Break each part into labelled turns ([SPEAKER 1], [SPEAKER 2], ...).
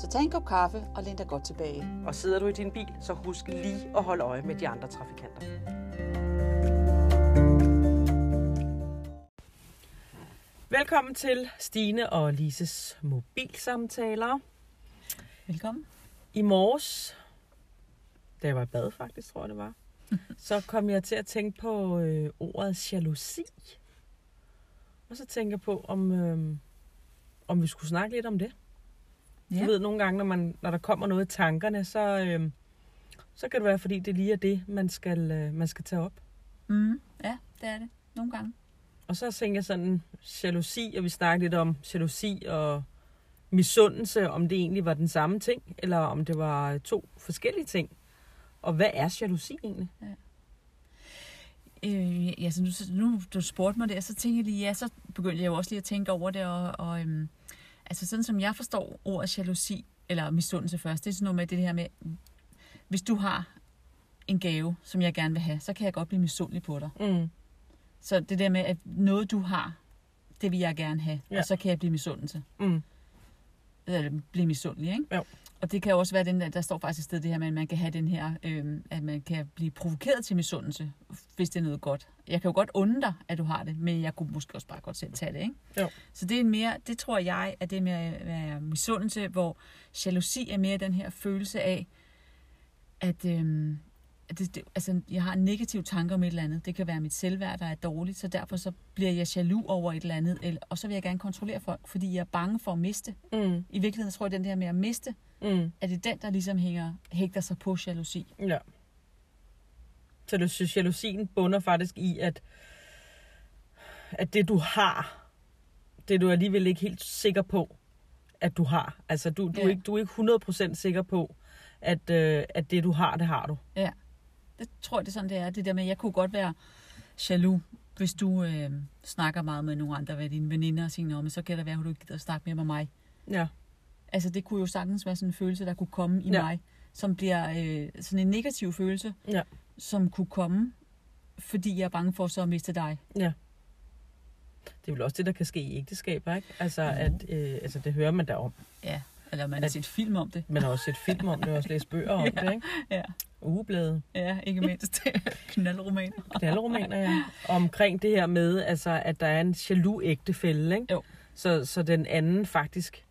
[SPEAKER 1] Så tag en kop kaffe og læn dig godt tilbage.
[SPEAKER 2] Og sidder du i din bil, så husk lige at holde øje med de andre trafikanter. Velkommen til Stine og Lises mobilsamtaler.
[SPEAKER 1] Velkommen.
[SPEAKER 2] I morges, da jeg var i bad faktisk, tror jeg det var, så kom jeg til at tænke på øh, ordet jalousi. Og så tænker jeg på, om, øh, om vi skulle snakke lidt om det. Ja. Du ved, nogle gange, når, man, når der kommer noget i tankerne, så, øh, så kan det være, fordi det lige er det, man skal, øh, man skal tage op.
[SPEAKER 1] Mm, ja, det er det. Nogle gange.
[SPEAKER 2] Og så tænker jeg sådan, jalousi, og vi snakker lidt om jalousi og misundelse, om det egentlig var den samme ting, eller om det var to forskellige ting. Og hvad er jalousi egentlig? Ja.
[SPEAKER 1] Øh, ja, så nu, nu du spurgte mig det, og så tænkte jeg lige, ja, så begyndte jeg jo også lige at tænke over det, og, og øhm, altså sådan som jeg forstår ordet jalousi, eller misundelse først, det er sådan noget med det her med, hvis du har en gave, som jeg gerne vil have, så kan jeg godt blive misundelig på dig. Mm. Så det der med, at noget du har, det vil jeg gerne have, ja. og så kan jeg blive misundelse. Mm. Eller blive misundelig, ikke? Jo. Og det kan også være, den der, der står faktisk et sted det her med, at man kan have den her, øh, at man kan blive provokeret til misundelse, hvis det er noget godt. Jeg kan jo godt dig, at du har det, men jeg kunne måske også bare godt selv tage det, ikke? Jo. Så det er mere, det tror jeg, at det er mere være misundelse, hvor jalousi er mere den her følelse af, at, øh, det, det, altså, jeg har en negativ tanke om et eller andet. Det kan være mit selvværd, der er dårligt, så derfor så bliver jeg jaloux over et eller andet. Eller, og så vil jeg gerne kontrollere folk, fordi jeg er bange for at miste. Mm. I virkeligheden tror jeg, at den der med at miste, mm. at det er den, der ligesom hænger, hægter sig på jalousi.
[SPEAKER 2] Ja. Så du synes, jalousien bunder faktisk i, at, at det du har, det du alligevel ikke helt sikker på, at du har. Altså du, du, ja. er, ikke, du er ikke 100% sikker på, at, øh, at det du har, det har du.
[SPEAKER 1] Ja. Det tror jeg, det er sådan, det er. Det der med, jeg kunne godt være jaloux, hvis du øh, snakker meget med nogle andre af dine veninder og siger, men så kan det være, at du ikke gider at snakke mere med mig. Ja. Altså, det kunne jo sagtens være sådan en følelse, der kunne komme i ja. mig, som bliver øh, sådan en negativ følelse, ja. som kunne komme, fordi jeg er bange for så at miste dig. Ja.
[SPEAKER 2] Det er vel også det, der kan ske i ægteskaber, ikke? Altså, mm. at, øh, altså det hører man da om.
[SPEAKER 1] Ja, eller man har set film om det.
[SPEAKER 2] Man har også set film om det, og også læst bøger om ja, det, ikke? Ja. Ugeblade.
[SPEAKER 1] Ja, ikke mindst. Knaldromaner.
[SPEAKER 2] Knaldromaner, ja. Omkring det her med, altså, at der er en jaloux ægtefælde, ikke? Jo. Så, så den anden faktisk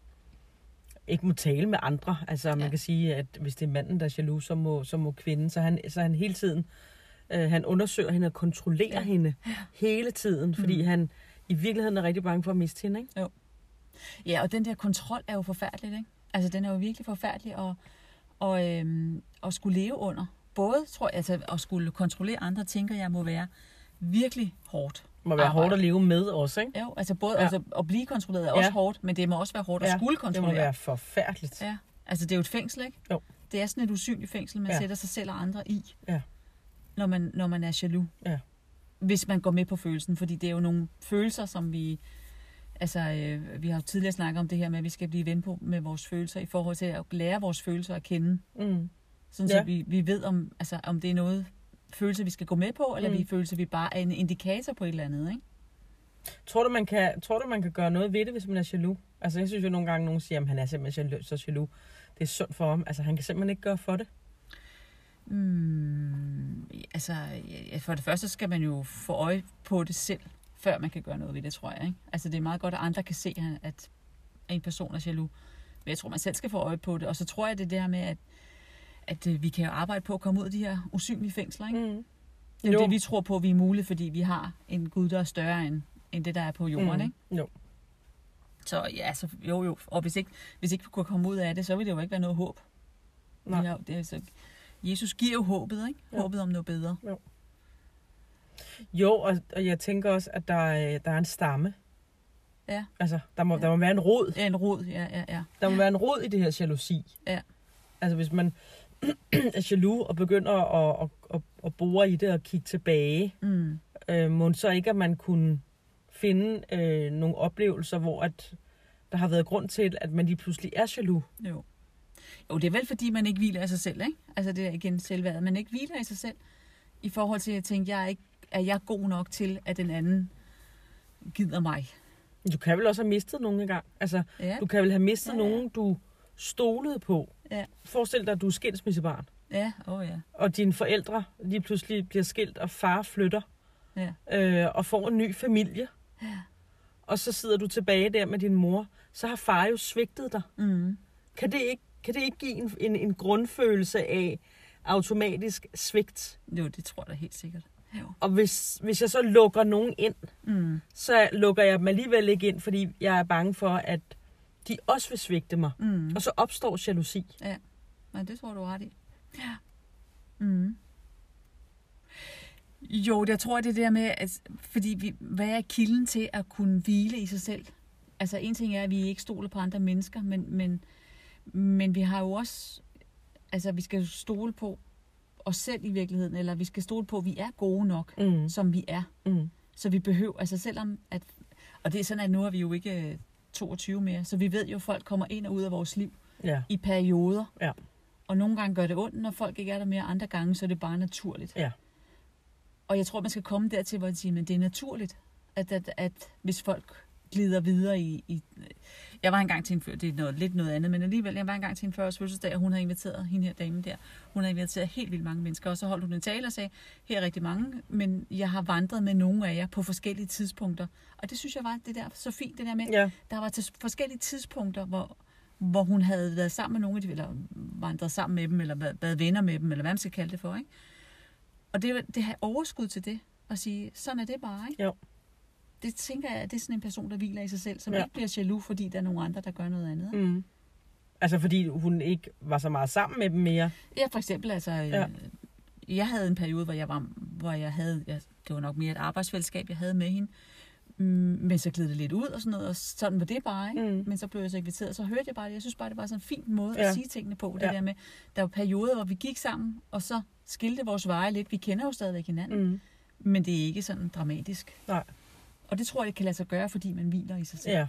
[SPEAKER 2] ikke må tale med andre. Altså, man ja. kan sige, at hvis det er manden, der er jaloux, så må, så må kvinden. Så han, så han hele tiden, øh, han undersøger hende og kontrollerer ja. hende ja. hele tiden, fordi mm. han i virkeligheden er rigtig bange for at miste hende, ikke? Jo.
[SPEAKER 1] Ja, og den der kontrol er jo forfærdelig, ikke? Altså, den er jo virkelig forfærdelig at, og, øhm, at skulle leve under. Både, tror jeg, altså, at skulle kontrollere andre, tænker jeg må være virkelig hårdt.
[SPEAKER 2] Må være arbejde. hårdt at leve med også, ikke?
[SPEAKER 1] Jo, altså både ja. altså, at blive kontrolleret er ja. også hårdt, men det må også være hårdt at ja, skulle kontrollere.
[SPEAKER 2] det må være forfærdeligt.
[SPEAKER 1] Ja, altså det er jo et fængsel, ikke? Jo. Det er sådan et usynligt fængsel, man ja. sætter sig selv og andre i, ja. når, man, når man er jaloux. Ja. Hvis man går med på følelsen, fordi det er jo nogle følelser, som vi Altså, øh, vi har jo tidligere snakket om det her med, at vi skal blive ven på med vores følelser, i forhold til at lære vores følelser at kende. Mm. Sådan, ja. så vi, vi ved, om, altså, om det er noget følelse, vi skal gå med på, eller mm. vi følelse, vi bare er en indikator på et eller andet, ikke?
[SPEAKER 2] Tror du, man kan, tror du, man kan gøre noget ved det, hvis man er jaloux? Altså, jeg synes jo nogle gange, nogen siger, at han er simpelthen så jaloux. Det er sundt for ham. Altså, han kan simpelthen ikke gøre for det.
[SPEAKER 1] Mm, altså, for det første skal man jo få øje på det selv før man kan gøre noget ved det, tror jeg. Ikke? Altså det er meget godt, at andre kan se, at en person er jaloux. Men jeg tror, man selv skal få øje på det. Og så tror jeg, det er det her med, at, at øh, vi kan jo arbejde på at komme ud af de her usynlige fængsler. Ikke? Mm. Det er jo det, vi tror på, vi er mulige, fordi vi har en Gud, der er større end, end det, der er på jorden. Mm. Ikke? Jo. Så ja, så, jo jo. Og hvis ikke, hvis ikke vi kunne komme ud af det, så ville det jo ikke være noget håb. Nej. Har, det er, så, Jesus giver jo håbet, ikke? Jo. Håbet om noget bedre. Jo.
[SPEAKER 2] Jo, og, og jeg tænker også, at der, er, der er en stamme. Ja. Altså, der må, ja. der må være en rod.
[SPEAKER 1] Ja, en rod, ja, ja, ja.
[SPEAKER 2] Der må være en rod i det her jalousi. Ja. Altså, hvis man... er jaloux og begynder at, at, at, at bore i det og kigge tilbage,
[SPEAKER 1] Mm.
[SPEAKER 2] øh, må så ikke, at man kunne finde øh, nogle oplevelser, hvor at der har været grund til, at man lige pludselig er jaloux.
[SPEAKER 1] Jo. Jo, det er vel fordi, man ikke hviler i sig selv, ikke? Altså det er igen selvværdet. Man ikke hviler i sig selv. I forhold til at tænke, jeg er, ikke, er jeg god nok til, at den anden gider mig.
[SPEAKER 2] Du kan vel også have mistet nogen engang. Altså,
[SPEAKER 1] Ja,
[SPEAKER 2] du kan vel have mistet
[SPEAKER 1] ja.
[SPEAKER 2] nogen, du stolede på.
[SPEAKER 1] Ja.
[SPEAKER 2] Forestil dig, at du er skilsmissebarn,
[SPEAKER 1] ja, åh oh, ja.
[SPEAKER 2] og dine forældre lige pludselig bliver skilt, og far flytter,
[SPEAKER 1] Ja.
[SPEAKER 2] øh, og får en ny familie.
[SPEAKER 1] Ja.
[SPEAKER 2] Og så sidder du tilbage der med din mor. Så har far jo svigtet dig.
[SPEAKER 1] Mm.
[SPEAKER 2] Kan det ikke, kan det ikke give en, en, en grundfølelse af automatisk svigt?
[SPEAKER 1] Jo, det tror jeg da helt sikkert. Jo.
[SPEAKER 2] Og hvis, hvis jeg så lukker nogen ind,
[SPEAKER 1] Mm.
[SPEAKER 2] så lukker jeg dem alligevel ikke ind, fordi jeg er bange for, at de også vil svigte mig.
[SPEAKER 1] Mm.
[SPEAKER 2] Og så opstår jalousi.
[SPEAKER 1] Nej, det tror du ret i. Ja. Mm. Jo, jeg tror, det er der med, at, fordi vi, hvad er kilden til at kunne hvile i sig selv? Altså, en ting er, at vi ikke stoler på andre mennesker, men, men, men vi har jo også, altså, vi skal stole på os selv i virkeligheden, eller vi skal stole på, at vi er gode nok,
[SPEAKER 2] Mm.
[SPEAKER 1] som vi er.
[SPEAKER 2] Mm.
[SPEAKER 1] Så vi behøver, altså selvom, at, og det er sådan, at nu er vi jo ikke øh, 22 mere, så vi ved jo, at folk kommer ind og ud af vores liv
[SPEAKER 2] Ja.
[SPEAKER 1] i perioder.
[SPEAKER 2] Ja.
[SPEAKER 1] Og nogle gange gør det ondt, når folk ikke er der mere. Andre gange, så er det bare naturligt.
[SPEAKER 2] Ja.
[SPEAKER 1] Og jeg tror, man skal komme dertil, hvor man siger, men det er naturligt, at, at, at hvis folk glider videre i, i... Jeg var engang til en... Det er noget, lidt noget andet, men alligevel, jeg var engang til en 40 fødselsdag, og hun havde inviteret, hende her dame der, hun havde inviteret helt vildt mange mennesker, og så holdt hun en tale og sagde, her er rigtig mange, men jeg har vandret med nogle af jer på forskellige tidspunkter. Og det synes jeg var det der så fint, det der med,
[SPEAKER 2] Ja.
[SPEAKER 1] der var til forskellige tidspunkter, hvor, hvor hun havde været sammen med nogle af de, eller vandret sammen med dem, eller været, været venner med dem, eller hvad man skal kalde det for, ikke? Og det, det har overskud til det, at sige, sådan er det bare, ikke?
[SPEAKER 2] Jo.
[SPEAKER 1] Det tænker jeg, at det er sådan en person, der hviler i sig selv, som
[SPEAKER 2] Ja.
[SPEAKER 1] ikke bliver jaloux, fordi der er nogle andre, der gør noget andet. Mm.
[SPEAKER 2] Altså fordi hun ikke var så meget sammen med dem mere.
[SPEAKER 1] Ja, for eksempel, altså,
[SPEAKER 2] Ja.
[SPEAKER 1] ja. jeg havde en periode, hvor jeg var, hvor jeg havde, jeg, det var nok mere et arbejdsfællesskab, jeg havde med hende, Mm, men så gled det lidt ud og sådan noget, og sådan var det bare, ikke?
[SPEAKER 2] Mm.
[SPEAKER 1] Men så blev jeg så inviteret, og så hørte jeg bare det. Jeg synes bare, det var sådan en fin måde
[SPEAKER 2] Ja.
[SPEAKER 1] at sige tingene på. Det
[SPEAKER 2] Ja.
[SPEAKER 1] der med, der var perioder, hvor vi gik sammen, og så skilte vores veje lidt. Vi kender jo stadigvæk hinanden,
[SPEAKER 2] Mm.
[SPEAKER 1] men det er ikke sådan dramatisk.
[SPEAKER 2] Nej.
[SPEAKER 1] Og det tror jeg, kan lade sig gøre, fordi man hviler i sig selv.
[SPEAKER 2] Ja.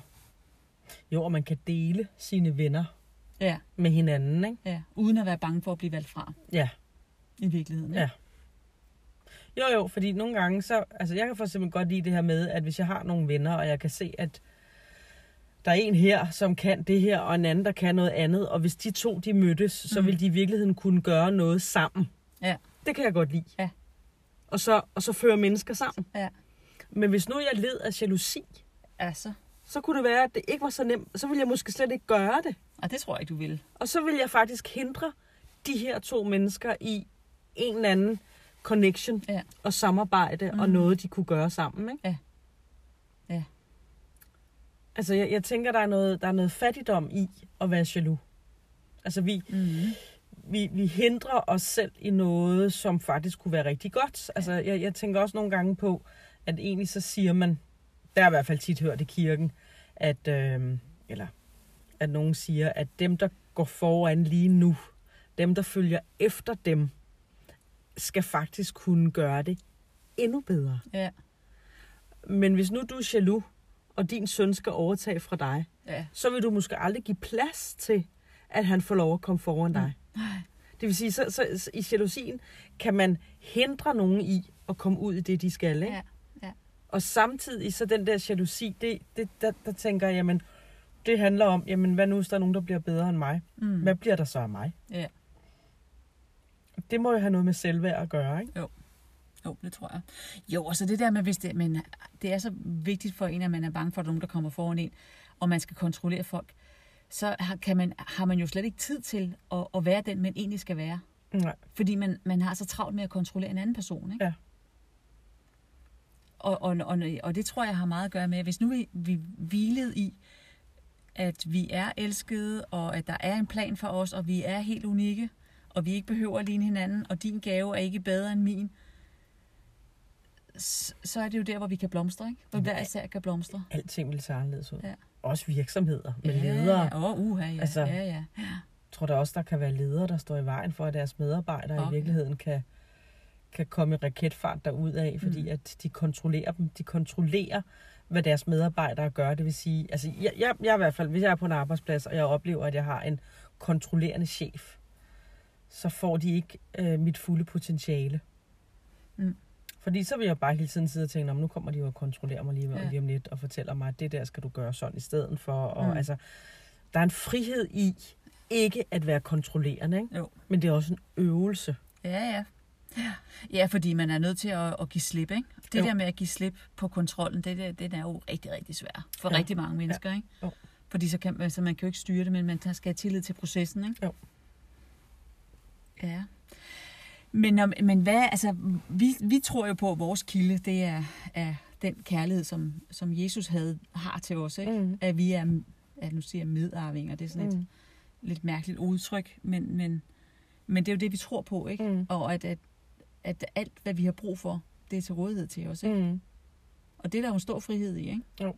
[SPEAKER 2] Jo, og man kan dele sine venner
[SPEAKER 1] Ja,
[SPEAKER 2] med hinanden, ikke?
[SPEAKER 1] ja. Uden at være bange for at blive valgt fra
[SPEAKER 2] Ja.
[SPEAKER 1] i virkeligheden.
[SPEAKER 2] Ja. Jo, jo, fordi nogle gange så... Altså, jeg kan for eksempel godt lide det her med, at hvis jeg har nogle venner, og jeg kan se, at der er en her, som kan det her, og en anden, der kan noget andet, og hvis de to, de mødtes, så
[SPEAKER 1] Mhm.
[SPEAKER 2] vil de i virkeligheden kunne gøre noget sammen.
[SPEAKER 1] Ja.
[SPEAKER 2] Det kan jeg godt lide.
[SPEAKER 1] Ja.
[SPEAKER 2] Og så, og så føre mennesker sammen.
[SPEAKER 1] Ja.
[SPEAKER 2] Men hvis nu jeg led af jalousi,
[SPEAKER 1] Altså,
[SPEAKER 2] så kunne det være, at det ikke var så nemt. Så ville jeg måske slet ikke gøre det.
[SPEAKER 1] og det tror jeg ikke, du vil.
[SPEAKER 2] Og så vil jeg faktisk hindre de her to mennesker i en eller anden connection
[SPEAKER 1] Ja.
[SPEAKER 2] og samarbejde mm. og
[SPEAKER 1] Mhm.
[SPEAKER 2] noget, de kunne gøre sammen. Ikke?
[SPEAKER 1] Ja. Ja.
[SPEAKER 2] Altså, jeg, jeg tænker, der er, noget, der er noget fattigdom i at være jaloux. Altså, vi,
[SPEAKER 1] Mm-hmm.
[SPEAKER 2] vi, vi hindrer os selv i noget, som faktisk kunne være rigtig godt. Altså, jeg, jeg tænker også nogle gange på, at egentlig så siger man, der er i hvert fald tit hørt i kirken, at, øh, eller, at nogen siger, at dem, der går foran lige nu, dem, der følger efter dem, skal faktisk kunne gøre det endnu bedre.
[SPEAKER 1] Ja.
[SPEAKER 2] Men hvis nu du er jaloux, og din søn skal overtage fra dig,
[SPEAKER 1] Ja.
[SPEAKER 2] så vil du måske aldrig give plads til, at han får lov at komme foran dig.
[SPEAKER 1] Nej.
[SPEAKER 2] Det vil sige, så, så, så i jalousien kan man hindre nogen i at komme ud i det, de skal. Ikke?
[SPEAKER 1] Ja.
[SPEAKER 2] Og samtidig så den der jalousi, det, det, der, der tænker jeg, jamen, det handler om, jamen, hvad nu hvis der er nogen, der bliver bedre end mig?
[SPEAKER 1] Mm.
[SPEAKER 2] Hvad bliver der så af mig?
[SPEAKER 1] Ja.
[SPEAKER 2] Det må jo have noget med selvværd at gøre, ikke?
[SPEAKER 1] Jo, det tror jeg. Jo, og så det der med, hvis det, men det er så vigtigt for en, at man er bange for, at der nogen, der kommer foran en, og man skal kontrollere folk, så har, kan man, har man jo slet ikke tid til at, at være den, man egentlig skal være.
[SPEAKER 2] Nej.
[SPEAKER 1] Fordi man, man har så travlt med at kontrollere en anden person, ikke?
[SPEAKER 2] Ja.
[SPEAKER 1] Og, og, og, og det tror jeg har meget at gøre med, hvis nu vi, vi hvilede i, at vi er elskede, og at der er en plan for os, og vi er helt unikke, og vi ikke behøver at ligne hinanden, og din gave er ikke bedre end min, så er det jo der, hvor vi kan blomstre, ikke? Hvor hver især kan blomstre.
[SPEAKER 2] Alting vil se anderledes ud.
[SPEAKER 1] Ja.
[SPEAKER 2] Også virksomheder med
[SPEAKER 1] ja,
[SPEAKER 2] ledere.
[SPEAKER 1] Ja, åh, uha, ja.
[SPEAKER 2] Altså-
[SPEAKER 1] ja, ja. ja.
[SPEAKER 2] tror da også, der kan være ledere, der står i vejen for, at deres medarbejdere okay. i virkeligheden kan, kan komme i raketfart derud af, fordi mm. at de kontrollerer dem. De kontrollerer, hvad deres medarbejdere gør. Det vil sige, altså jeg, jeg, jeg i hvert fald, hvis jeg er på en arbejdsplads, og jeg oplever, at jeg har en kontrollerende chef, så får de ikke øh, mit fulde potentiale. Mm. Fordi så vil jeg bare hele tiden sidde og tænke, nu kommer de jo og kontrollerer mig lige, ja. lige om lidt, og fortæller mig, at det der skal du gøre sådan i stedet for. Og mm. altså, der er en frihed i ikke at være kontrollerende, ikke?
[SPEAKER 1] Jo.
[SPEAKER 2] men det er også en øvelse.
[SPEAKER 1] Ja, ja. Ja, fordi man er nødt til at, at give slip, ikke? Det jo. der med at give slip på kontrollen, det, det, det er jo rigtig, rigtig svært for ja. rigtig mange mennesker, ja. ikke? Jo. Fordi så kan, altså man kan jo ikke styre det, men man skal have tillid til processen, ikke?
[SPEAKER 2] Jo.
[SPEAKER 1] Ja. Men, men hvad, altså, vi, vi tror jo på, at vores kilde, det er, er den kærlighed, som, som Jesus havde, har til os, ikke? Mm. At vi er, at nu siger jeg medarvinger, det er sådan mm. et lidt mærkeligt udtryk, men, men, men det er jo det, vi tror på, ikke? Mm. Og at, at, at alt, hvad vi har brug for, det er til rådighed til os, ikke? Mm. Og det er der jo en stor frihed i, ikke?
[SPEAKER 2] Jo.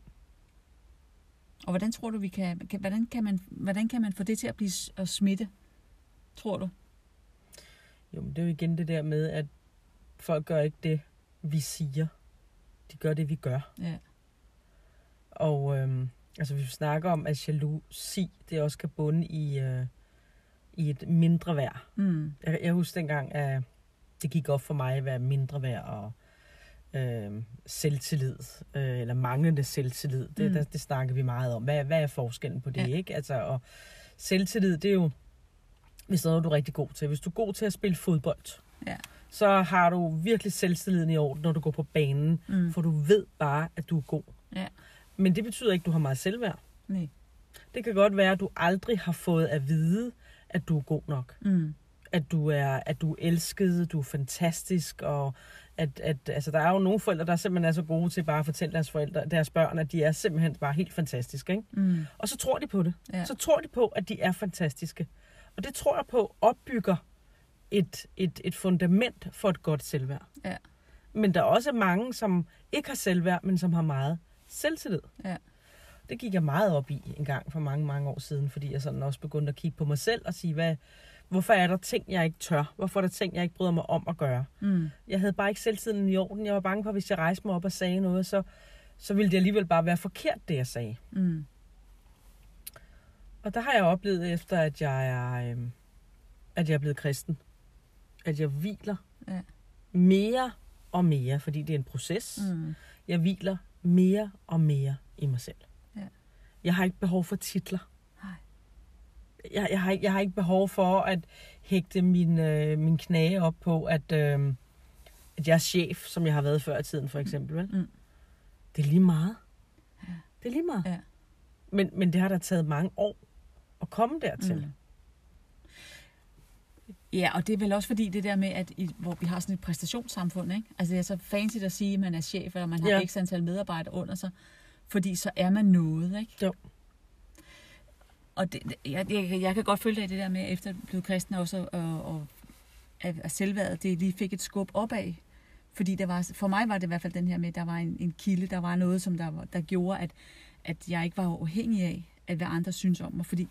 [SPEAKER 1] Og hvordan tror du, vi kan, kan, hvordan, kan man, hvordan kan man få det til at blive at smitte, tror du?
[SPEAKER 2] Jo, men det er jo igen det der med, at folk gør ikke det, vi siger. De gør det, vi gør.
[SPEAKER 1] Ja.
[SPEAKER 2] Og øhm, altså, hvis vi snakker om, at jalousi, det også kan bunde i, øh, i et mindre værd.
[SPEAKER 1] Mm.
[SPEAKER 2] Jeg, jeg husker dengang, at det gik op for mig, hvad mindre værd og øh, selvtillid, øh, eller manglende selvtillid, det, mm. der, det snakker vi meget om. Hvad, hvad er forskellen på det, ja. ikke? Altså, og selvtillid, det er jo hvis noget du er rigtig god til. Hvis du er god til at spille fodbold,
[SPEAKER 1] ja.
[SPEAKER 2] så har du virkelig selvtilliden i orden, når du går på banen, mm. for du ved bare, at du er god.
[SPEAKER 1] Ja.
[SPEAKER 2] Men det betyder ikke, at du har meget selvværd.
[SPEAKER 1] Nej.
[SPEAKER 2] Det kan godt være, at du aldrig har fået at vide, at du er god nok.
[SPEAKER 1] Mm.
[SPEAKER 2] At du er, at du er elsket, du er fantastisk, og at, at altså, der er jo nogle forældre, der simpelthen er så gode til bare at fortælle deres forældre, deres børn, at de er simpelthen bare helt fantastiske. Ikke?
[SPEAKER 1] Mm.
[SPEAKER 2] Og så tror de på det.
[SPEAKER 1] Ja.
[SPEAKER 2] Så tror de på, at de er fantastiske. Og det tror jeg på opbygger et, et, et fundament for et godt selvværd.
[SPEAKER 1] Ja.
[SPEAKER 2] Men der er også mange, som ikke har selvværd, men som har meget selvtillid.
[SPEAKER 1] Ja.
[SPEAKER 2] Det gik jeg meget op i en gang for mange, mange år siden, fordi jeg sådan også begyndte at kigge på mig selv og sige, hvad, hvorfor er der ting, jeg ikke tør? Hvorfor er der ting, jeg ikke bryder mig om at gøre?
[SPEAKER 1] Mm.
[SPEAKER 2] Jeg havde bare ikke selvtiden i orden. Jeg var bange for, at hvis jeg rejste mig op og sagde noget, så, så ville det alligevel bare være forkert, det jeg sagde.
[SPEAKER 1] Mm.
[SPEAKER 2] Og der har jeg oplevet efter, at jeg er, øh, at jeg er blevet kristen, at jeg hviler
[SPEAKER 1] ja.
[SPEAKER 2] mere og mere, fordi det er en proces.
[SPEAKER 1] Mm.
[SPEAKER 2] Jeg hviler mere og mere i mig selv.
[SPEAKER 1] Ja.
[SPEAKER 2] Jeg har ikke behov for titler. Jeg, jeg, har, ikke, jeg har ikke behov for at hægte min, øh, min knæge op på, at, øh, at jeg er chef, som jeg har været før i tiden, for eksempel. Vel?
[SPEAKER 1] Mm.
[SPEAKER 2] Det er lige meget.
[SPEAKER 1] Ja.
[SPEAKER 2] Det er lige meget.
[SPEAKER 1] Ja.
[SPEAKER 2] Men, men det har da taget mange år at komme dertil. Mm.
[SPEAKER 1] Ja, og det er vel også fordi det der med, at i, hvor vi har sådan et præstationssamfund, ikke? Altså det er så fancy at sige, at man er chef, eller man har ja. x antal medarbejdere under sig, fordi så er man noget, ikke?
[SPEAKER 2] Jo.
[SPEAKER 1] Og det, jeg, jeg, jeg kan godt følge dig i det der med, efter at blive kristen også, og, og at selvværdet, det lige fik et skub opad. Fordi der var, for mig var det i hvert fald den her med, at der var en, en kilde, der var noget, som der, der gjorde, at, at jeg ikke var afhængig af, at hvad andre synes om mig. Fordi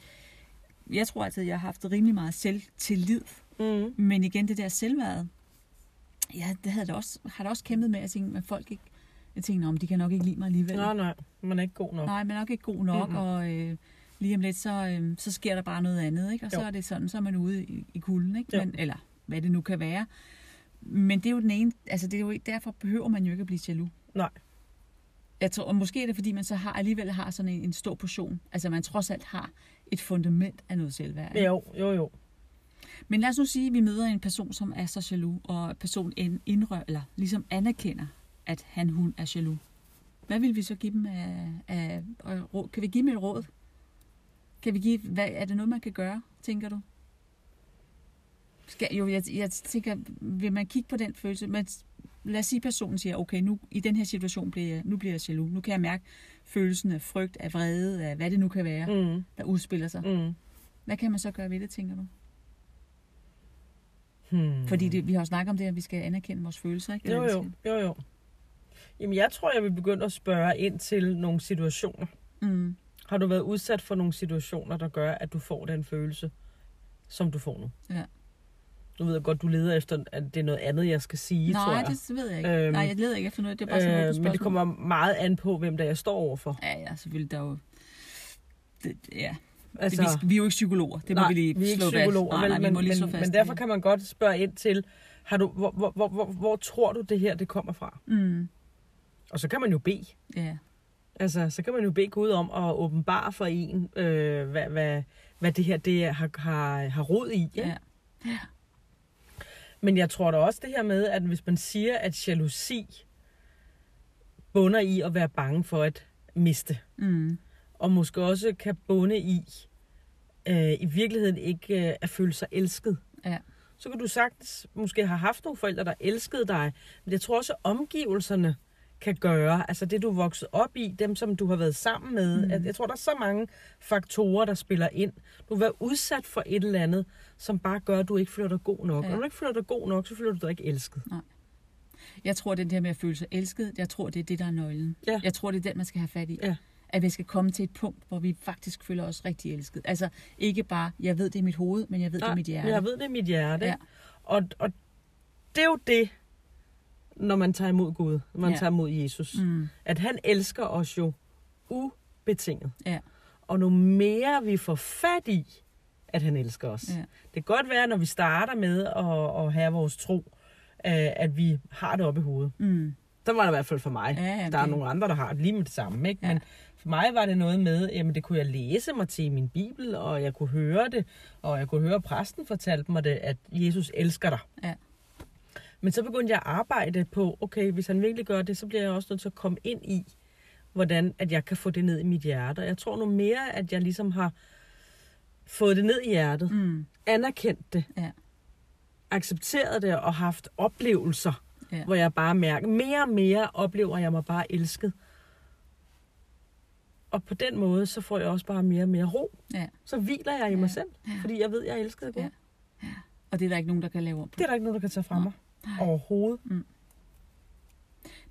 [SPEAKER 1] jeg tror altid, at jeg har haft rimelig meget selvtillid.
[SPEAKER 2] Mm.
[SPEAKER 1] Men igen, det der selvværd, ja, det havde det også, har det også kæmpet med, at jeg tænkte, at folk ikke, jeg tænkte, om de kan nok ikke lide mig alligevel.
[SPEAKER 2] Nej, nej, man er ikke god nok.
[SPEAKER 1] Nej, man er nok ikke god nok, mm-hmm. og øh, lige om lidt, så, øh, så sker der bare noget andet, ikke? Og jo. så er det sådan, så er man ude i, i kulden, ikke? Men, eller hvad det nu kan være. Men det er jo den ene, altså det er jo, derfor behøver man jo ikke at blive jaloux.
[SPEAKER 2] Nej.
[SPEAKER 1] Jeg tror, og måske er det, fordi man så har, alligevel har sådan en, en stor portion. Altså man trods alt har et fundament af noget selvværd.
[SPEAKER 2] Ikke? Jo, jo, jo.
[SPEAKER 1] Men lad os nu sige, at vi møder en person, som er så jaloux, og personen indrører, eller ligesom anerkender, at han, hun er jaloux. Hvad vil vi så give dem af, af, af råd? Kan vi give dem et råd? Kan vi give, hvad, er det noget, man kan gøre, tænker du? Skal, jo, jeg, jeg tænker, vil man kigge på den følelse? Men lad os sige, at personen siger, okay, nu i den her situation bliver jeg, nu bliver jeg jaloux. Nu kan jeg mærke følelsen af frygt, af vrede, af hvad det nu kan være,
[SPEAKER 2] mm.
[SPEAKER 1] der udspiller sig.
[SPEAKER 2] Mm.
[SPEAKER 1] Hvad kan man så gøre ved det, tænker du?
[SPEAKER 2] Hmm.
[SPEAKER 1] Fordi det, vi har jo snakket om det, at vi skal anerkende vores følelser, ikke?
[SPEAKER 2] Jo, jo, jo, jo. Jamen, jeg tror, jeg vil begynde at spørge ind til nogle situationer.
[SPEAKER 1] Mm.
[SPEAKER 2] Har du været udsat for nogle situationer, der gør, at du får den følelse? som du får nu.
[SPEAKER 1] Ja.
[SPEAKER 2] Nu ved jeg godt, du leder efter, at det er noget andet, jeg skal sige,
[SPEAKER 1] Nej,
[SPEAKER 2] tror jeg.
[SPEAKER 1] det ved jeg ikke. Øhm, Nej, jeg leder ikke efter noget. Det er bare sådan noget,
[SPEAKER 2] øh, Men det kommer meget an på, hvem der jeg står overfor.
[SPEAKER 1] Ja, ja, selvfølgelig. Der er jo... Det, ja, Altså, vi, vi er jo ikke psykologer, det må nej, vi lige
[SPEAKER 2] vi er
[SPEAKER 1] ikke
[SPEAKER 2] slå psykologer,
[SPEAKER 1] fast. Nej, nej,
[SPEAKER 2] men, men, men, men derfor kan man godt spørge ind til, har du, hvor, hvor, hvor, hvor, hvor tror du det her det kommer fra?
[SPEAKER 1] Mm.
[SPEAKER 2] Og så kan man jo bede.
[SPEAKER 1] Ja.
[SPEAKER 2] Altså, så kan man jo bede Gud om at åbenbare for en, øh, hvad, hvad, hvad det her det har, har, har rod i. Ja?
[SPEAKER 1] Ja. ja.
[SPEAKER 2] Men jeg tror da også det her med, at hvis man siger, at jalousi bunder i at være bange for at miste,
[SPEAKER 1] mm.
[SPEAKER 2] og måske også kan bunde i øh, i virkeligheden ikke øh, at føle sig elsket,
[SPEAKER 1] ja.
[SPEAKER 2] så kan du sagtens måske have haft nogle forældre, der elskede dig, men jeg tror også, at omgivelserne kan gøre, altså det, du er vokset op i, dem, som du har været sammen med. Mm. Jeg tror, der er så mange faktorer, der spiller ind. Du har været udsat for et eller andet, som bare gør, at du ikke føler dig god nok. Ja. Og når du ikke føler dig god nok, så føler du dig ikke elsket.
[SPEAKER 1] Nej. Jeg tror, det er her med at føle sig elsket, jeg tror, det er det, der er nøglen.
[SPEAKER 2] Ja.
[SPEAKER 1] Jeg tror, det er den, man skal have fat i.
[SPEAKER 2] Ja.
[SPEAKER 1] At vi skal komme til et punkt, hvor vi faktisk føler os rigtig elsket. Altså ikke bare, jeg ved, det er mit hoved, men jeg ved,
[SPEAKER 2] Nej,
[SPEAKER 1] det er mit hjerte.
[SPEAKER 2] jeg ved, det er mit hjerte.
[SPEAKER 1] Ja.
[SPEAKER 2] Og, og det er jo det, når man tager imod Gud, når man
[SPEAKER 1] Ja.
[SPEAKER 2] tager imod Jesus.
[SPEAKER 1] Mm.
[SPEAKER 2] At han elsker os jo ubetinget.
[SPEAKER 1] Ja.
[SPEAKER 2] Og nu mere vi får fat i, at han elsker os.
[SPEAKER 1] Ja.
[SPEAKER 2] Det kan godt være, når vi starter med at, at have vores tro, øh, at vi har det oppe i hovedet.
[SPEAKER 1] Mm.
[SPEAKER 2] Så var det i hvert fald for mig.
[SPEAKER 1] Ja, ja,
[SPEAKER 2] der er
[SPEAKER 1] det-
[SPEAKER 2] nogle andre, der har det lige med det samme. Ikke?
[SPEAKER 1] Ja.
[SPEAKER 2] Men for mig var det noget med, jamen det kunne jeg læse mig til i min bibel, og jeg kunne høre det, og jeg kunne høre, at præsten fortalte mig det, at Jesus elsker dig.
[SPEAKER 1] Ja.
[SPEAKER 2] Men så begyndte jeg at arbejde på, okay, hvis han virkelig gør det, så bliver jeg også nødt til at komme ind i, hvordan at jeg kan få det ned i mit hjerte. Og jeg tror nu mere, at jeg ligesom har fået det ned i hjertet,
[SPEAKER 1] Mm.
[SPEAKER 2] anerkendt det,
[SPEAKER 1] Ja.
[SPEAKER 2] accepteret det og haft oplevelser,
[SPEAKER 1] Ja.
[SPEAKER 2] hvor jeg bare mærker, mere og mere oplever jeg mig bare elsket. Og på den måde, så får jeg også bare mere og mere ro.
[SPEAKER 1] Ja.
[SPEAKER 2] Så hviler jeg i mig
[SPEAKER 1] Ja.
[SPEAKER 2] selv,
[SPEAKER 1] Ja.
[SPEAKER 2] fordi jeg ved, jeg er elsket af Gud.
[SPEAKER 1] Ja. Og det er der ikke nogen, der kan lave om på.
[SPEAKER 2] Det er der ikke nogen, der kan tage fra mig
[SPEAKER 1] Nej.
[SPEAKER 2] overhovedet.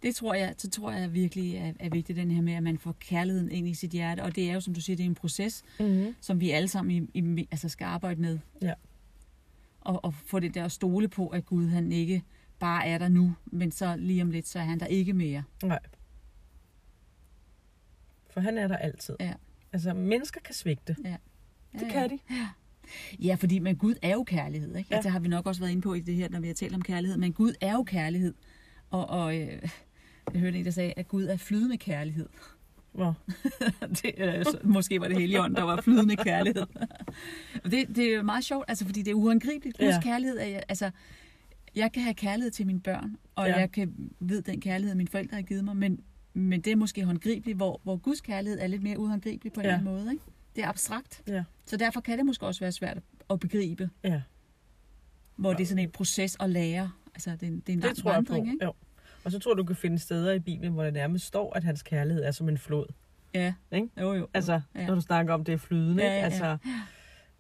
[SPEAKER 1] Det tror jeg, så tror jeg virkelig er, er vigtigt, den her med, at man får kærligheden ind i sit hjerte. Og det er jo, som du siger, det er en proces,
[SPEAKER 2] Mm-hmm.
[SPEAKER 1] som vi alle sammen i, i, altså skal arbejde med.
[SPEAKER 2] Ja.
[SPEAKER 1] Og, og få det der at stole på, at Gud han ikke bare er der nu, men så lige om lidt, så er han der ikke mere.
[SPEAKER 2] Nej. For han er der altid.
[SPEAKER 1] Ja.
[SPEAKER 2] Altså, mennesker kan svigte.
[SPEAKER 1] Ja.
[SPEAKER 2] Det kan de.
[SPEAKER 1] Ja, fordi men Gud er jo kærlighed. Ikke?
[SPEAKER 2] Ja.
[SPEAKER 1] Ja. Altså, har vi nok også været inde på i det her, når vi har talt om kærlighed. Men Gud er jo kærlighed. Og, og øh, jeg hørte en, der sagde, at Gud er flydende kærlighed.
[SPEAKER 2] Nå.
[SPEAKER 1] det, øh, så, måske var det Helligånden, der var flydende kærlighed. Det, det er jo meget sjovt, altså, fordi det er uangribeligt. Guds
[SPEAKER 2] Ja.
[SPEAKER 1] ja. kærlighed er, altså, jeg kan have kærlighed til mine børn, og
[SPEAKER 2] Ja.
[SPEAKER 1] ja. jeg kan ved den kærlighed, mine forældre har givet mig, men, men det er måske håndgribeligt, hvor, hvor Guds kærlighed er lidt mere uhåndgribelig på en
[SPEAKER 2] Ja.
[SPEAKER 1] ja. anden måde. Ikke? Det er abstrakt.
[SPEAKER 2] Ja.
[SPEAKER 1] Så derfor kan det måske også være svært at begribe,
[SPEAKER 2] Ja,
[SPEAKER 1] hvor det er sådan en proces at lære. Altså, det er en, det er en
[SPEAKER 2] det
[SPEAKER 1] lang
[SPEAKER 2] tror jeg på.
[SPEAKER 1] vandring, ikke?
[SPEAKER 2] Jo. Og så tror jeg, du kan finde steder i Bibelen, hvor det nærmest står, at hans kærlighed er som en flod.
[SPEAKER 1] Ja.
[SPEAKER 2] Ikke?
[SPEAKER 1] Jo, jo.
[SPEAKER 2] Altså,
[SPEAKER 1] Ja.
[SPEAKER 2] når du snakker om, det er flydende.
[SPEAKER 1] Ja,
[SPEAKER 2] ikke?
[SPEAKER 1] ja,
[SPEAKER 2] altså,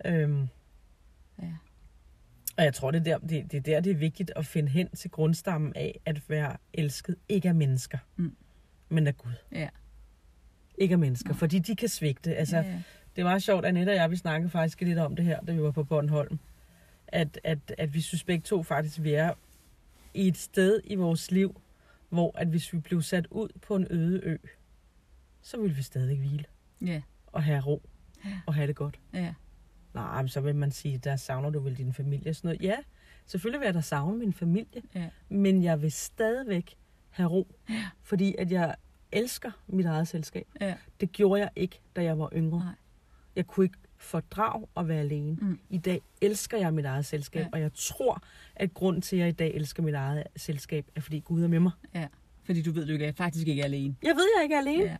[SPEAKER 2] Øhm,
[SPEAKER 1] Ja.
[SPEAKER 2] og jeg tror, det er, der, det, det er der, det er vigtigt at finde hen til grundstammen af at være elsket, ikke af mennesker,
[SPEAKER 1] Mm.
[SPEAKER 2] men af Gud.
[SPEAKER 1] Ja.
[SPEAKER 2] Ikke af mennesker,
[SPEAKER 1] Nå.
[SPEAKER 2] fordi de kan svigte. Altså,
[SPEAKER 1] ja, ja.
[SPEAKER 2] Det er meget sjovt, Annette og jeg, vi snakkede faktisk lidt om det her, da vi var på Bornholm. At, at, at vi synes begge to faktisk, vi er i et sted i vores liv, hvor at hvis vi blev sat ud på en øde ø, så ville vi stadig hvile
[SPEAKER 1] ja.
[SPEAKER 2] og have ro
[SPEAKER 1] Ja.
[SPEAKER 2] og have det godt.
[SPEAKER 1] ja.
[SPEAKER 2] Nej, men så vil man sige, der savner du vel din familie og sådan noget. Ja, selvfølgelig vil jeg da savne min familie,
[SPEAKER 1] ja.
[SPEAKER 2] men jeg vil stadigvæk have ro,
[SPEAKER 1] Ja.
[SPEAKER 2] fordi at jeg elsker mit eget selskab.
[SPEAKER 1] ja.
[SPEAKER 2] Det gjorde jeg ikke, da jeg var yngre.
[SPEAKER 1] Nej.
[SPEAKER 2] Jeg kunne ikke fordrage at være alene.
[SPEAKER 1] Mm.
[SPEAKER 2] I dag elsker jeg mit eget selskab,
[SPEAKER 1] Ja.
[SPEAKER 2] og jeg tror, at grunden til, at jeg i dag elsker mit eget selskab, er fordi Gud er med mig.
[SPEAKER 1] Ja, fordi du ved, du ikke er, faktisk ikke er alene.
[SPEAKER 2] Jeg ved, jeg ikke er alene,
[SPEAKER 1] Ja,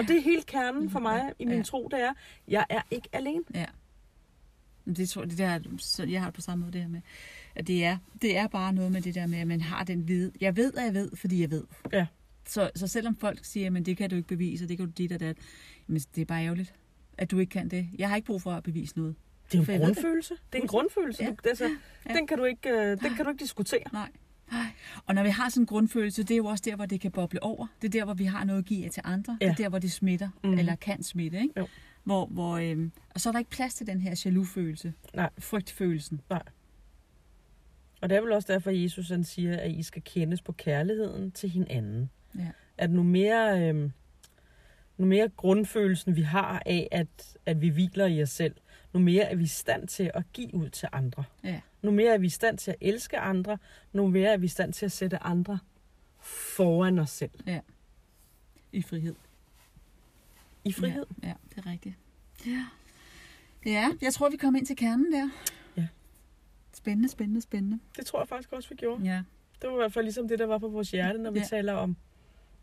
[SPEAKER 2] og det er hele kernen for mig
[SPEAKER 1] Ja.
[SPEAKER 2] i min
[SPEAKER 1] Ja.
[SPEAKER 2] tro, det er, jeg er ikke alene.
[SPEAKER 1] ja. Det tror jeg, det der, så jeg har det på samme måde det her med, at det er, det er bare noget med det der med, at man har den viden. Jeg ved, at jeg ved, fordi jeg ved.
[SPEAKER 2] Ja.
[SPEAKER 1] Så, så selvom folk siger, men det kan du ikke bevise, og det kan du dit og dat, men det er bare ærgerligt, at du ikke kan det. Jeg har ikke brug for at bevise noget.
[SPEAKER 2] Det er en
[SPEAKER 1] ved det.
[SPEAKER 2] grundfølelse. Det er en grundfølelse.
[SPEAKER 1] Ja.
[SPEAKER 2] Du, altså,
[SPEAKER 1] Ja.
[SPEAKER 2] Den, kan du ikke, øh, den kan du ikke diskutere.
[SPEAKER 1] Nej. Nej. Og når vi har sådan en grundfølelse, det er jo også der, hvor det kan boble over. Det er der, hvor vi har noget at give til andre. Ja. Det er der, hvor det smitter, mm. eller kan smitte. Ikke?
[SPEAKER 2] Jo.
[SPEAKER 1] Hvor, hvor, øh, og så er der ikke plads til den her jaloux-følelse.
[SPEAKER 2] Nej.
[SPEAKER 1] Frygtfølelsen.
[SPEAKER 2] Nej. Og det er vel også derfor, at Jesus han siger, at I skal kendes på kærligheden til hinanden.
[SPEAKER 1] Ja.
[SPEAKER 2] At nu mere, øh, nu mere grundfølelsen vi har af, at, at vi hviler i os selv, nu mere er vi i stand til at give ud til andre.
[SPEAKER 1] Ja.
[SPEAKER 2] Nu mere er vi i stand til at elske andre, nu mere er vi i stand til at sætte andre foran os selv.
[SPEAKER 1] I frihed.
[SPEAKER 2] I frihed.
[SPEAKER 1] Ja, ja, det er rigtigt. Ja. ja, jeg tror, vi kommer ind til kernen der.
[SPEAKER 2] Ja.
[SPEAKER 1] Spændende, spændende, spændende.
[SPEAKER 2] Det tror jeg faktisk også, vi gjorde.
[SPEAKER 1] Ja.
[SPEAKER 2] Det var i hvert fald ligesom det, der var på vores hjerte, når vi
[SPEAKER 1] Ja.
[SPEAKER 2] taler om,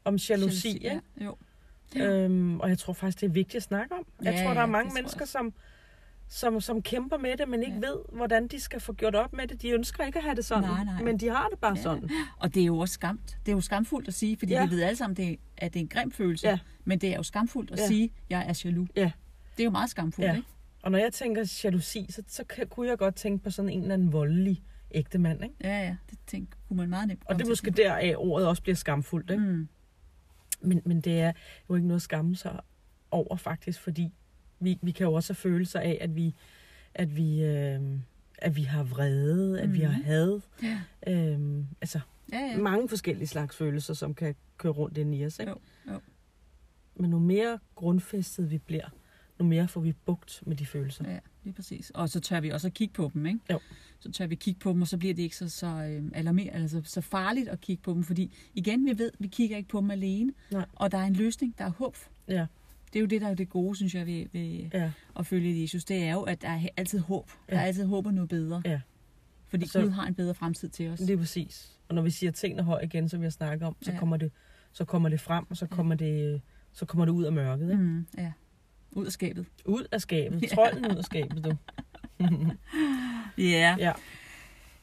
[SPEAKER 2] om jalousi.
[SPEAKER 1] Jalousi? Ja, jo.
[SPEAKER 2] Øhm, og jeg tror faktisk, det er vigtigt at snakke om. Jeg
[SPEAKER 1] Ja,
[SPEAKER 2] tror, der er mange mennesker, som, som, som kæmper med det, men ikke
[SPEAKER 1] Ja.
[SPEAKER 2] ved, hvordan de skal få gjort op med det. De ønsker ikke at have det sådan,
[SPEAKER 1] Nej, nej.
[SPEAKER 2] men de har det bare
[SPEAKER 1] Ja.
[SPEAKER 2] sådan.
[SPEAKER 1] Og det er jo også skamt. Det er jo skamfuldt at sige, fordi
[SPEAKER 2] Ja.
[SPEAKER 1] vi ved alle sammen, det, at det er en grim følelse.
[SPEAKER 2] Ja.
[SPEAKER 1] Men det er jo skamfuldt at
[SPEAKER 2] Ja.
[SPEAKER 1] sige, at jeg er jaloux.
[SPEAKER 2] Ja.
[SPEAKER 1] Det er jo meget skamfuldt,
[SPEAKER 2] Ja.
[SPEAKER 1] ikke?
[SPEAKER 2] Og når jeg tænker jalousi, så, så kunne jeg godt tænke på sådan en eller anden voldelig ægte mand. Ikke?
[SPEAKER 1] Ja, ja. Det tænk, kunne man meget nemt
[SPEAKER 2] Og det er måske deraf, ordet også bliver skamfuldt. Ikke?
[SPEAKER 1] Mm.
[SPEAKER 2] Men, men det er jo ikke noget at skamme sig over faktisk, fordi vi, vi kan jo også have følelser af, at vi, at vi, øh, at vi har vrede, at vi har
[SPEAKER 1] Mhm.
[SPEAKER 2] had.
[SPEAKER 1] Ja.
[SPEAKER 2] Øh, altså
[SPEAKER 1] Ja, ja.
[SPEAKER 2] mange forskellige slags følelser, som kan køre rundt ind i os. Ikke?
[SPEAKER 1] Jo, jo.
[SPEAKER 2] Men nu mere grundfæstet vi bliver, nu mere får vi bugt med de følelser.
[SPEAKER 1] Ja, lige præcis. Og så tør vi også at kigge på dem, ikke?
[SPEAKER 2] Jo.
[SPEAKER 1] Så tør vi kigge på dem, og så bliver det ikke så, så øh, alarmerende, altså så farligt at kigge på dem, fordi igen, vi ved, vi kigger ikke på dem alene,
[SPEAKER 2] Nej.
[SPEAKER 1] og der er en løsning, der er håb.
[SPEAKER 2] Ja.
[SPEAKER 1] Det er jo det, der er det gode, synes jeg, ved, ved
[SPEAKER 2] Ja,
[SPEAKER 1] at følge Jesus. Det er jo, at der er altid håb. Der
[SPEAKER 2] Ja.
[SPEAKER 1] er altid håb og noget bedre.
[SPEAKER 2] Ja.
[SPEAKER 1] Fordi
[SPEAKER 2] Så-
[SPEAKER 1] Gud har en bedre fremtid til os.
[SPEAKER 2] lige præcis. Og når vi siger tingene højt igen, som vi har snakket om, så,
[SPEAKER 1] Ja.
[SPEAKER 2] kommer, det, så kommer det frem, og så
[SPEAKER 1] Ja.
[SPEAKER 2] kommer det, så kommer det ud af mørket. Ikke?
[SPEAKER 1] Mm, ja. Ud af skabet.
[SPEAKER 2] Ud af skabet. Trolden ud af skabet, du.
[SPEAKER 1] Ja.
[SPEAKER 2] Ja.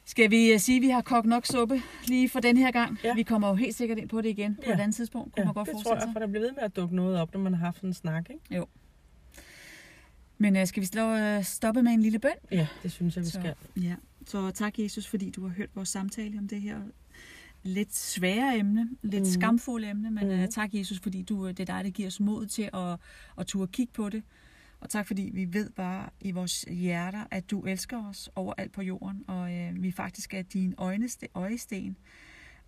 [SPEAKER 1] Skal vi uh, sige, at vi har kogt nok suppe lige for den her gang?
[SPEAKER 2] Ja.
[SPEAKER 1] Vi kommer jo helt sikkert ind på det igen på
[SPEAKER 2] Ja.
[SPEAKER 1] et andet tidspunkt. Kunne
[SPEAKER 2] ja
[SPEAKER 1] man godt
[SPEAKER 2] det tror jeg,
[SPEAKER 1] sig.
[SPEAKER 2] for der bliver ved med at dukke noget op, når man har haft en snak. Ikke?
[SPEAKER 1] Men uh, skal vi slå, uh, stoppe med en lille bøn?
[SPEAKER 2] Ja, det synes jeg, vi
[SPEAKER 1] Så-
[SPEAKER 2] skal.
[SPEAKER 1] Ja, så tak Jesus, fordi du har hørt vores samtale om det her lidt svære emne, lidt mm. skamfulde emne, men mm. Uh, tak Jesus, fordi du, det er dig, der giver os mod til at, at turde kigge på det. Og tak fordi vi ved bare i vores hjerter, at du elsker os overalt på jorden, og øh, vi faktisk er din øjneste, øjesten.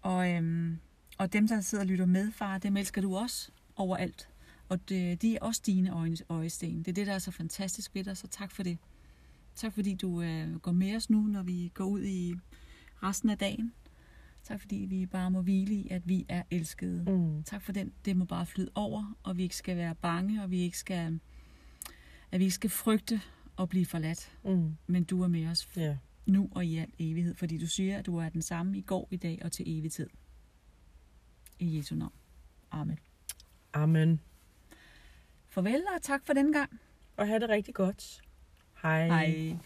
[SPEAKER 1] Og, øhm, og dem, der sidder og lytter med, far, dem elsker du også overalt. Og det, de er også dine øjne, øjesten. Det er det, der er så fantastisk ved dig, så tak for det. Tak fordi du øh, går med os nu, når vi går ud i resten af dagen. Tak fordi vi bare må hvile i, at vi er elskede.
[SPEAKER 2] Mm.
[SPEAKER 1] Tak for den. Det må bare flyde over, og vi ikke skal være bange, og vi ikke skal, at vi ikke skal frygte at blive forladt.
[SPEAKER 2] Mm.
[SPEAKER 1] Men du er med os
[SPEAKER 2] Ja.
[SPEAKER 1] nu og i al evighed, fordi du siger, at du er den samme i går, i dag og til evig tid. I Jesu navn. Amen.
[SPEAKER 2] Amen.
[SPEAKER 1] Farvel og tak for den gang.
[SPEAKER 2] Og have det rigtig godt. Hej.
[SPEAKER 1] Hej.